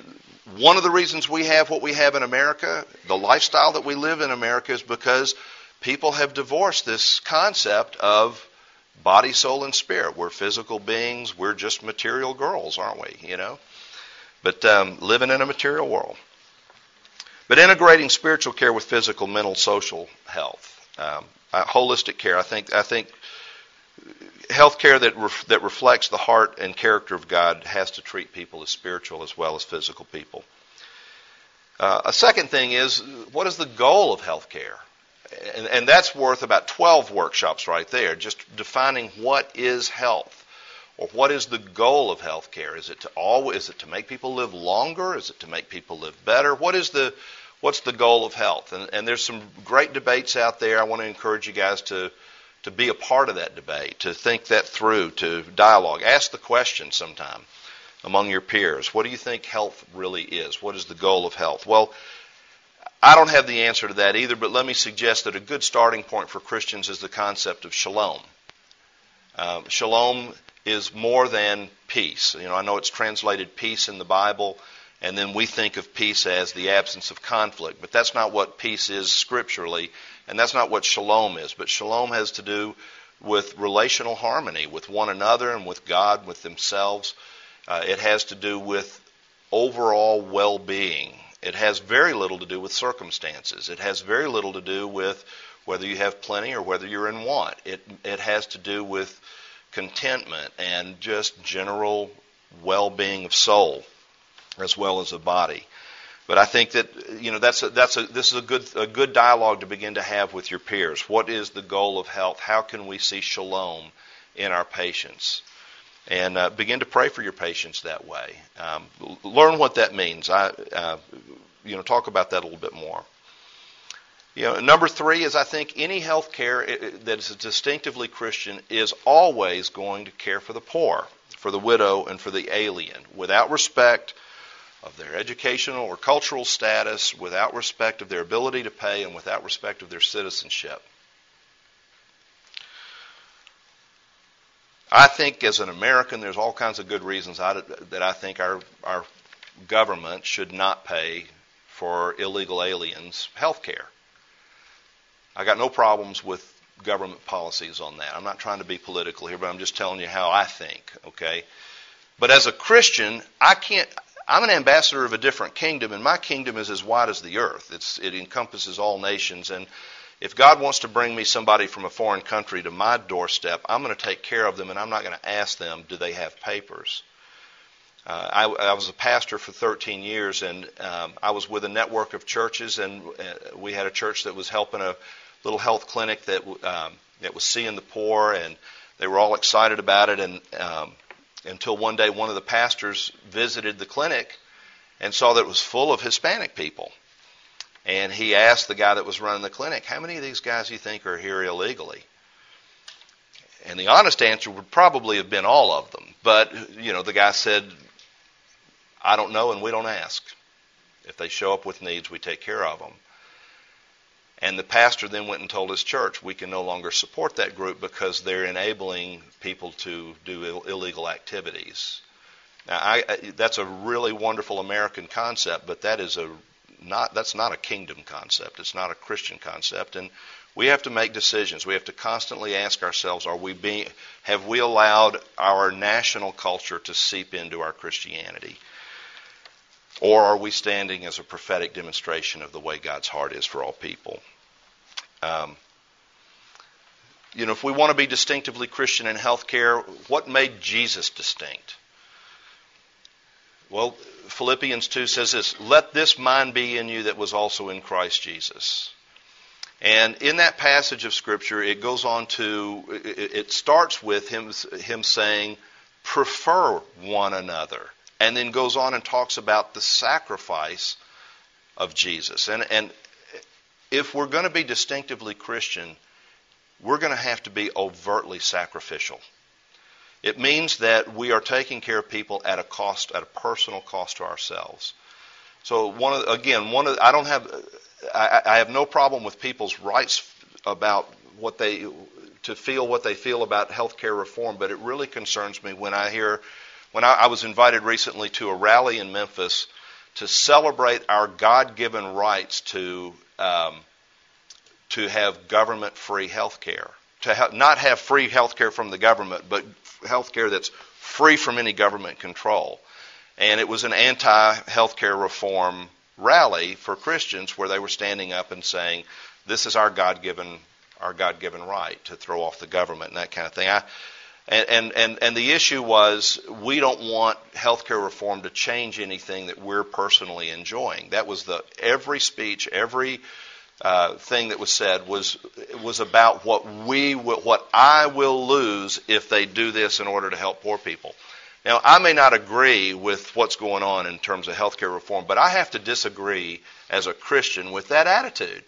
one of the reasons we have what we have in America, the lifestyle that we live in America, is because people have divorced this concept of body, soul, and spirit. We're physical beings. We're just material girls, aren't we? You know, but um, living in a material world. But integrating spiritual care with physical, mental, social health, um, uh, holistic care. I think I think health care that, that reflects the heart and character of God has to treat people as spiritual as well as physical people. Uh, a second thing is, what is the goal of health care? And, and that's worth about 12 workshops right there, just defining what is health. Or what is the goal of health care? Is it to all, is it to make people live longer? Is it to make people live better? What is the what's the goal of health? And, and there's some great debates out there. I want to encourage you guys to to be a part of that debate, to think that through, to dialogue. Ask the question sometime among your peers. What do you think health really is? What is the goal of health? Well, I don't have the answer to that either, but let me suggest that a good starting point for Christians is the concept of shalom. Um, shalom is more than peace. You know, I know it's translated peace in the Bible, and then we think of peace as the absence of conflict, but that's not what peace is scripturally. And that's not what shalom is. But shalom has to do with relational harmony with one another and with God, with themselves. Uh, it has to do with overall well being. It has very little to do with circumstances. It has very little to do with whether you have plenty or whether you're in want. It, it has to do with contentment and just general well being of soul as well as of body. But I think that you know that's a, that's a, this is a good a good dialogue to begin to have with your peers. What is the goal of health? How can we see shalom in our patients? And uh, begin to pray for your patients that way. Um, learn what that means. I uh, you know talk about that a little bit more. You know, number three is I think any health care that is distinctively Christian is always going to care for the poor, for the widow, and for the alien, without respect of their educational or cultural status, without respect of their ability to pay, and without respect of their citizenship. I think as an American, there's all kinds of good reasons I, that I think our, our government should not pay for illegal aliens health care. I got no problems with government policies on that. I'm not trying to be political here, but I'm just telling you how I think, okay? But as a Christian, I can't I'm an ambassador of a different kingdom, and my kingdom is as wide as the earth. It's, it encompasses all nations. And If God wants to bring me somebody from a foreign country to my doorstep, I'm going to take care of them and I'm not going to ask them, do they have papers? Uh, I, I, was a pastor for 13 years, and um, I was with a network of churches, and uh, we had a church that was helping a little health clinic that um, that was seeing the poor, and they were all excited about it. And um, until one day, one of the pastors visited the clinic and saw that it was full of Hispanic people, and he asked the guy that was running the clinic, "How many of these guys do you think are here illegally?" And the honest answer would probably have been all of them. But, you know, the guy said, I don't know, and we don't ask. If they show up with needs, we take care of them. And the pastor then went and told his church, we can no longer support that group because they're enabling people to do Ill- illegal activities. Now, I, I, that's a really wonderful American concept, but that is a not that's not a kingdom concept. It's not a Christian concept, and we have to make decisions. We have to constantly ask ourselves: Are we being? Have we allowed our national culture to seep into our Christianity? Or are we standing as a prophetic demonstration of the way God's heart is for all people? Um, you know, if we want to be distinctively Christian in healthcare, what made Jesus distinct? Well, Philippians 2 says this Let this mind be in you that was also in Christ Jesus. And in that passage of Scripture, it goes on to, it starts with him, him saying, prefer one another and then goes on and talks about the sacrifice of Jesus. And, and if we're going to be distinctively Christian, we're going to have to be overtly sacrificial. It means that we are taking care of people at a cost, at a personal cost to ourselves. So one of, again, one of, I don't have, I, I have no problem with people's rights about what they, to feel what they feel about health care reform, but it really concerns me when I hear when I, I was invited recently to a rally in Memphis to celebrate our God given rights to, um, to have government free health care. To ha- not have free health care from the government, but health care that's free from any government control. And it was an anti health care reform rally for Christians where they were standing up and saying, This is our God given our God given right to throw off the government and that kind of thing. I, and, and, and, and the issue was we don't want healthcare reform to change anything that we're personally enjoying. That was the every speech, every uh, thing that was said was was about what we what I will lose if they do this in order to help poor people. Now, I may not agree with what's going on in terms of healthcare reform, but I have to disagree as a Christian with that attitude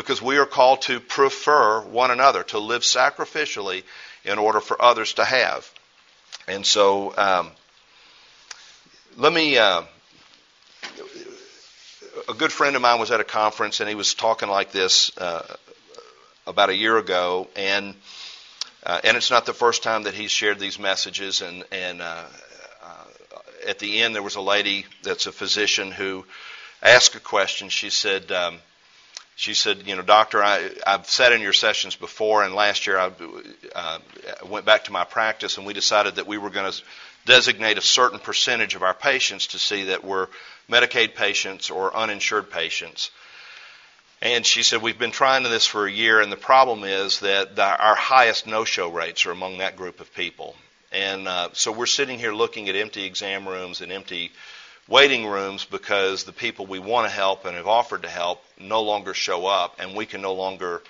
because we are called to prefer one another, to live sacrificially in order for others to have. And so, um, let me. Uh, a good friend of mine was at a conference and he was talking like this uh, about a year ago, and uh, and it's not the first time that he's shared these messages. And and uh, uh at the end, there was a lady that's a physician who asked a question. She said. Um, she said, you know, doctor, I, I've sat in your sessions before, and last year I uh, went back to my practice, and we decided that we were going to designate a certain percentage of our patients to see that we're Medicaid patients or uninsured patients. And she said, We've been trying this for a year, and the problem is that the, our highest no show rates are among that group of people. And uh, so we're sitting here looking at empty exam rooms and empty waiting rooms because the people we want to help and have offered to help no longer show up, and we can no longer,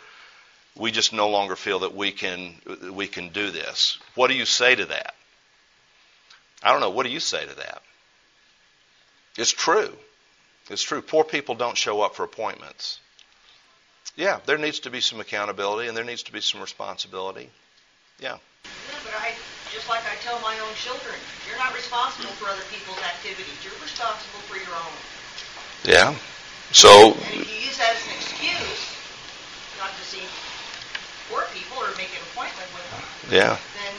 we just no longer feel that we can we can do this. What do you say to that? I don't know. What do you say to that? It's true. It's true. Poor people don't show up for appointments. Yeah, there needs to be some accountability and there needs to be some responsibility. Yeah. Yeah, but I just like I tell my own children, you're not responsible for other people's activities. You're responsible for your own. Yeah. So. And if you use that as an excuse not to see poor people or make an appointment with them, yeah. then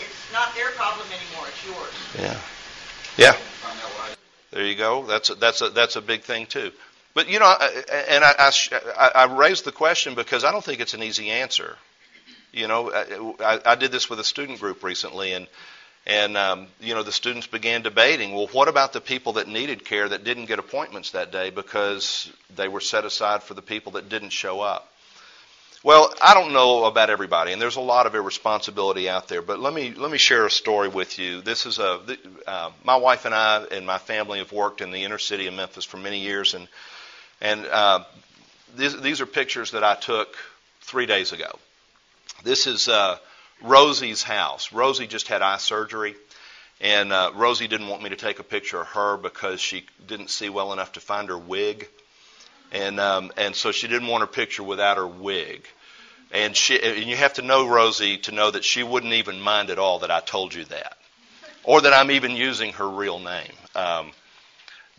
it's not their problem anymore. It's yours. Yeah. Yeah. There you go. That's a, that's a that's a big thing too. But you know, and I, I, I raised the question because I don't think it's an easy answer. You know, I, I did this with a student group recently, and and um, you know the students began debating. Well, what about the people that needed care that didn't get appointments that day because they were set aside for the people that didn't show up? Well, I don't know about everybody, and there's a lot of irresponsibility out there. But let me let me share a story with you. This is a uh, my wife and I and my family have worked in the inner city of Memphis for many years, and and uh, these, these are pictures that I took three days ago. This is uh, Rosie's house. Rosie just had eye surgery, and uh, Rosie didn't want me to take a picture of her because she didn't see well enough to find her wig and um, and so she didn't want her picture without her wig. And she and you have to know Rosie to know that she wouldn't even mind at all that I told you that, or that I'm even using her real name. Um,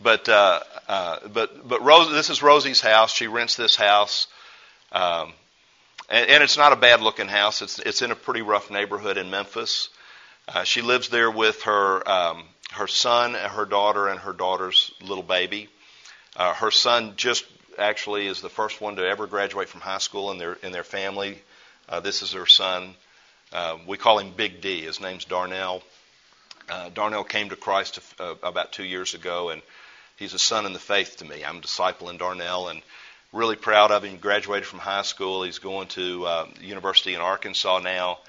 but uh, uh, but but Rose, this is Rosie's house. She rents this house, um, and, and it's not a bad looking house. It's it's in a pretty rough neighborhood in Memphis. Uh, she lives there with her um, her son, her daughter, and her daughter's little baby. Uh, her son just actually is the first one to ever graduate from high school in their in their family. Uh, this is her son. Uh, we call him Big D. His name's Darnell. Uh, Darnell came to Christ uh, about two years ago, and he's a son in the faith to me. I'm discipling Darnell, and really proud of him. Graduated from high school. He's going to uh, university in Arkansas now,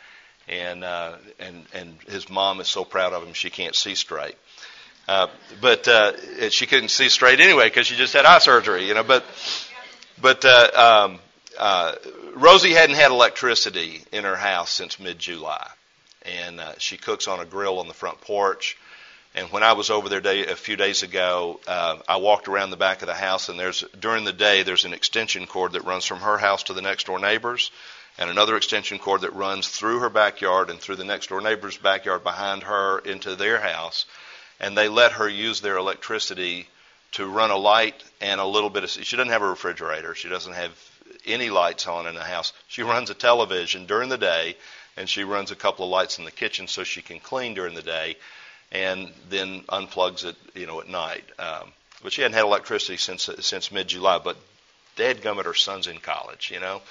and uh, and and his mom is so proud of him she can't see straight. Uh, but uh, she couldn't see straight anyway because she just had eye surgery, you know. But but uh, um, uh, Rosie hadn't had electricity in her house since mid-July, and uh, she cooks on a grill on the front porch. And when I was over there day, a few days ago, uh, I walked around the back of the house, and there's during the day there's an extension cord that runs from her house to the next door neighbors, and another extension cord that runs through her backyard and through the next door neighbor's backyard behind her into their house and they let her use their electricity to run a light and a little bit of. She doesn't have a refrigerator. She doesn't have any lights on in the house. She runs a television during the day, and she runs a couple of lights in the kitchen so she can clean during the day, and then unplugs it, you know, at night. Um, but she hadn't had electricity since since mid July. But dadgummit, her son's in college, you know,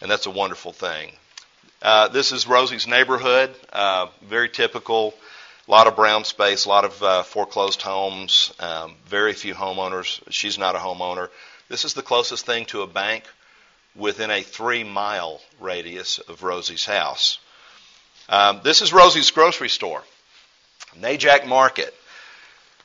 and that's a wonderful thing. Uh, this is Rosie's neighborhood, uh, very typical. A lot of brown space, a lot of uh, foreclosed homes, um, very few homeowners. She's not a homeowner. This is the closest thing to a bank within a three mile radius of Rosie's house. Um, this is Rosie's grocery store, Najak Market.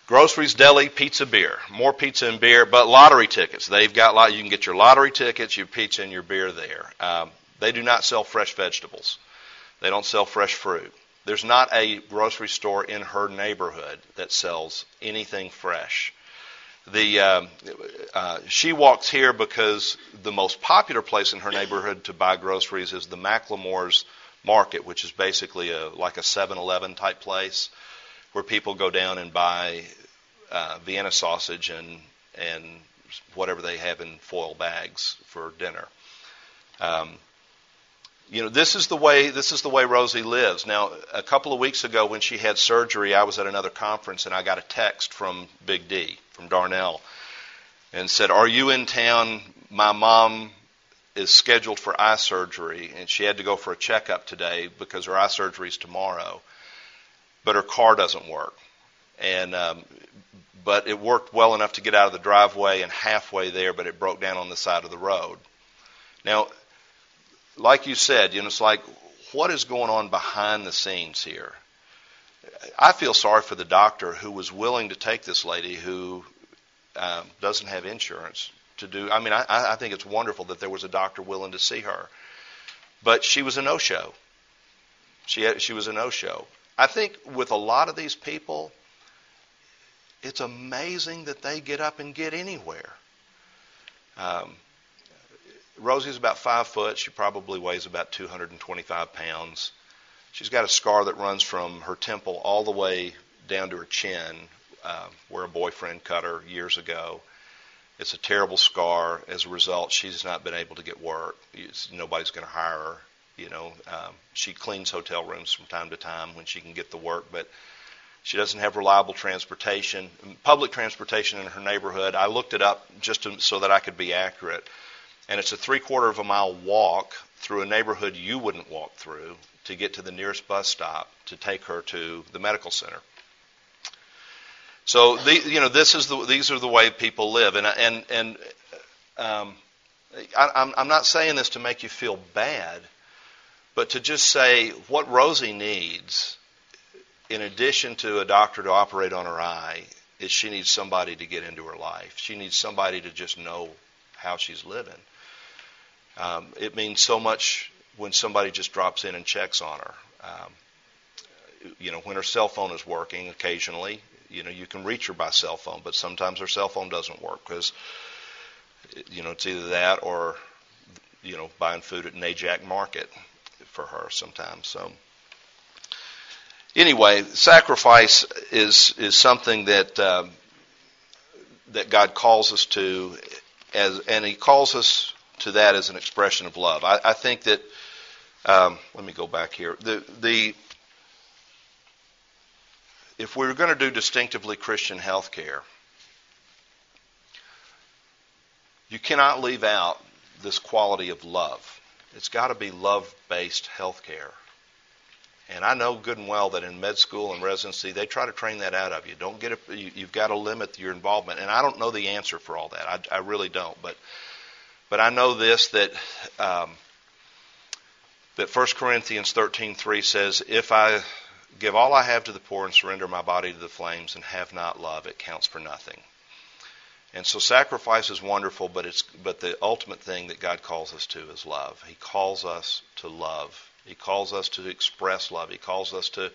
Groceries, deli, pizza, beer. More pizza and beer, but lottery tickets. They've got lot. You can get your lottery tickets, your pizza, and your beer there. Um, they do not sell fresh vegetables. They don't sell fresh fruit. There's not a grocery store in her neighborhood that sells anything fresh. The um, uh, she walks here because the most popular place in her neighborhood to buy groceries is the McLemore's Market, which is basically a like a 7-Eleven type place where people go down and buy uh, Vienna sausage and and whatever they have in foil bags for dinner. Um, you know this is the way this is the way Rosie lives. Now, a couple of weeks ago when she had surgery, I was at another conference and I got a text from Big D from Darnell and said, "Are you in town? My mom is scheduled for eye surgery and she had to go for a checkup today because her eye surgery is tomorrow, but her car doesn't work." And um, but it worked well enough to get out of the driveway and halfway there, but it broke down on the side of the road. Now, like you said, you know, it's like, what is going on behind the scenes here? I feel sorry for the doctor who was willing to take this lady who um, doesn't have insurance to do. I mean, I, I think it's wonderful that there was a doctor willing to see her, but she was a no-show. She had, she was a no-show. I think with a lot of these people, it's amazing that they get up and get anywhere. Um, Rosie's about five foot. She probably weighs about 225 pounds. She's got a scar that runs from her temple all the way down to her chin, uh, where a boyfriend cut her years ago. It's a terrible scar. As a result, she's not been able to get work. It's, nobody's going to hire her. You know, um, she cleans hotel rooms from time to time when she can get the work, but she doesn't have reliable transportation, public transportation in her neighborhood. I looked it up just to, so that I could be accurate and it's a three quarter of a mile walk through a neighborhood you wouldn't walk through to get to the nearest bus stop to take her to the medical center. So the, you know this is the, these are the way people live, and and and um, I, I'm, I'm not saying this to make you feel bad, but to just say what Rosie needs, in addition to a doctor to operate on her eye, is she needs somebody to get into her life. She needs somebody to just know how she's living. Um, it means so much when somebody just drops in and checks on her. Um, you know, when her cell phone is working occasionally, you know, you can reach her by cell phone, but sometimes her cell phone doesn't work because, you know, it's either that or, you know, buying food at Najak Market for her sometimes. So, anyway, sacrifice is is something that um, that God calls us to, as and He calls us to that as an expression of love. I, I think that. Um, let me go back here. The the if we are going to do distinctively Christian health care, you cannot leave out this quality of love. It's got to be love based health care. And I know good and well that in med school and residency, they try to train that out of you. Don't get a, you, you've got to limit your involvement. And I don't know the answer for all that. I, I really don't. But, but I know this that, um, that 1 Corinthians 13:3 says, "If I give all I have to the poor and surrender my body to the flames and have not love, it counts for nothing." And so sacrifice is wonderful, but it's but the ultimate thing that God calls us to is love. He calls us to love. He calls us to express love. He calls us to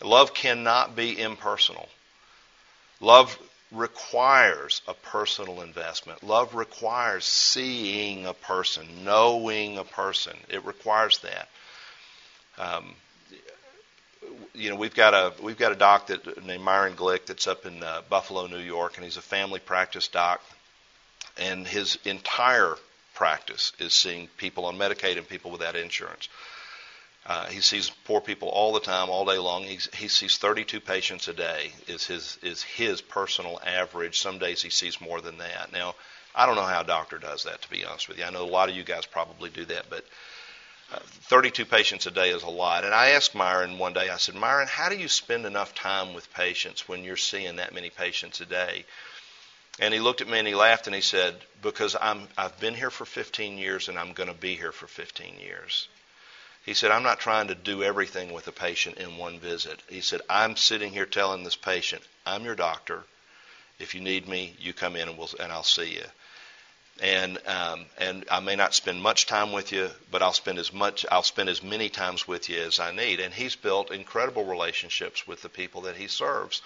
love cannot be impersonal. Love requires a personal investment. Love requires seeing a person, knowing a person. It requires that. Um, you know, we've got a we've got a doc that named Myron Glick that's up in uh, Buffalo, New York, and he's a family practice doc, and his entire practice is seeing people on Medicaid and people without insurance. Uh, he sees poor people all the time, all day long. He's, he sees 32 patients a day. Is his is his personal average. Some days he sees more than that. Now, I don't know how a doctor does that. To be honest with you, I know a lot of you guys probably do that, but 32 patients a day is a lot. And I asked Myron one day, I said, Myron, how do you spend enough time with patients when you're seeing that many patients a day? And he looked at me and he laughed and he said, Because I'm, I've been here for 15 years and I'm going to be here for 15 years. He said, I'm not trying to do everything with a patient in one visit. He said, I'm sitting here telling this patient, I'm your doctor. If you need me, you come in and, we'll, and I'll see you and um, and I may not spend much time with you, but I'll spend as much I'll spend as many times with you as I need. And he's built incredible relationships with the people that he serves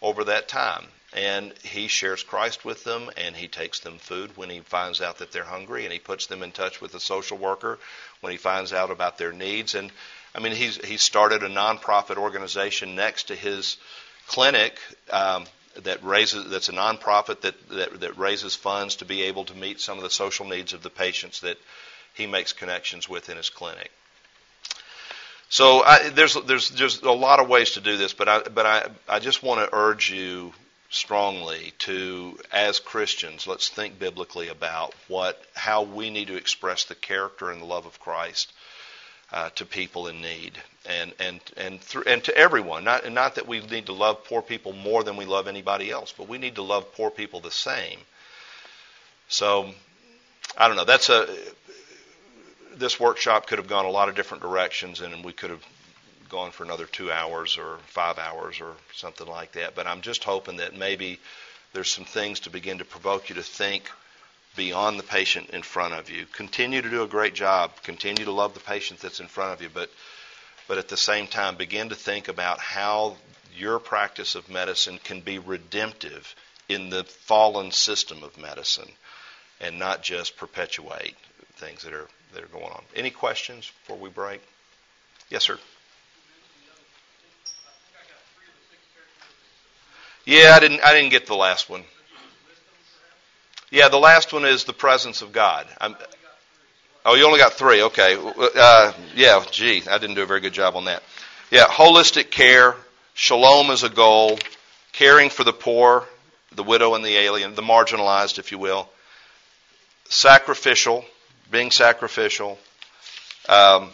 over that time. And he shares Christ with them, and he takes them food when he finds out that they're hungry, and he puts them in touch with a social worker when he finds out about their needs. And I mean, he's he started a nonprofit organization next to his clinic. Um, that raises that's a nonprofit that, that that raises funds to be able to meet some of the social needs of the patients that he makes connections with in his clinic. So I, there's there's there's a lot of ways to do this, but I but I I just want to urge you strongly to as Christians let's think biblically about what how we need to express the character and the love of Christ uh, to people in need and and and through, and to everyone. Not not that we need to love poor people more than we love anybody else, but we need to love poor people the same. So I don't know. That's a this workshop could have gone a lot of different directions, and we could have gone for another two hours or five hours or something like that. But I'm just hoping that maybe there's some things to begin to provoke you to think beyond the patient in front of you. Continue to do a great job. Continue to love the patient that's in front of you, but but at the same time begin to think about how your practice of medicine can be redemptive in the fallen system of medicine and not just perpetuate things that are that are going on. Any questions before we break? Yes, sir. Yeah, I didn't I didn't get the last one. Yeah, the last one is the presence of God. I'm, oh, you only got three. Okay. Uh, yeah, gee, I didn't do a very good job on that. Yeah, holistic care, shalom is a goal, caring for the poor, the widow and the alien, the marginalized, if you will, sacrificial, being sacrificial, um,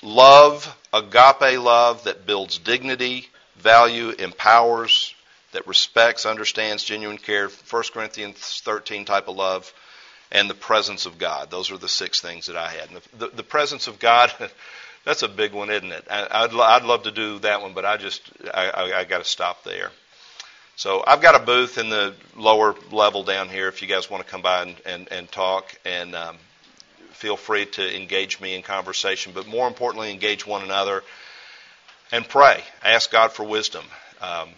love, agape love that builds dignity, value, empowers, that respects, understands, genuine care, 1 Corinthians 13 type of love, and the presence of God. Those are the six things that I had. And the, the, the presence of God, that's a big one, isn't it? I, would I'd love to do that one, but I just I, I, I got to stop there. So I've got a booth in the lower level down here if you guys want to come by and, and, and talk. And um, feel free to engage me in conversation, but more importantly, engage one another and pray. Ask God for wisdom. Um,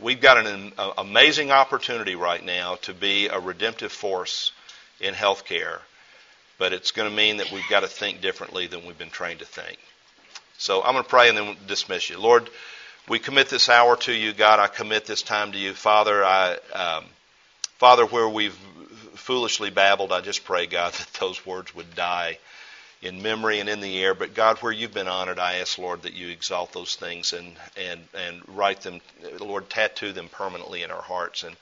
we've got an, amazing opportunity right now to be a redemptive force in healthcare, but it's going to mean that we've got to think differently than we've been trained to think. So I'm going to pray and then dismiss you. Lord, we commit this hour to you, God. I commit this time to you, Father. I, um, Father, where we've foolishly babbled, I just pray, God, that those words would die in memory and in the air. But God, where you've been honored, I ask, Lord, that you exalt those things and and and write them, Lord, tattoo them permanently in our hearts. And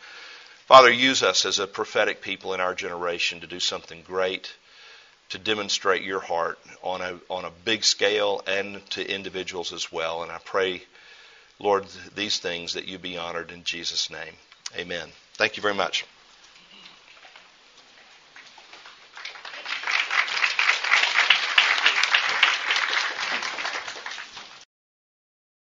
Father, use us as a prophetic people in our generation to do something great, to demonstrate your heart on a on a big scale and to individuals as well. And I pray, Lord, these things that you be honored in Jesus' name. Amen. Thank you very much.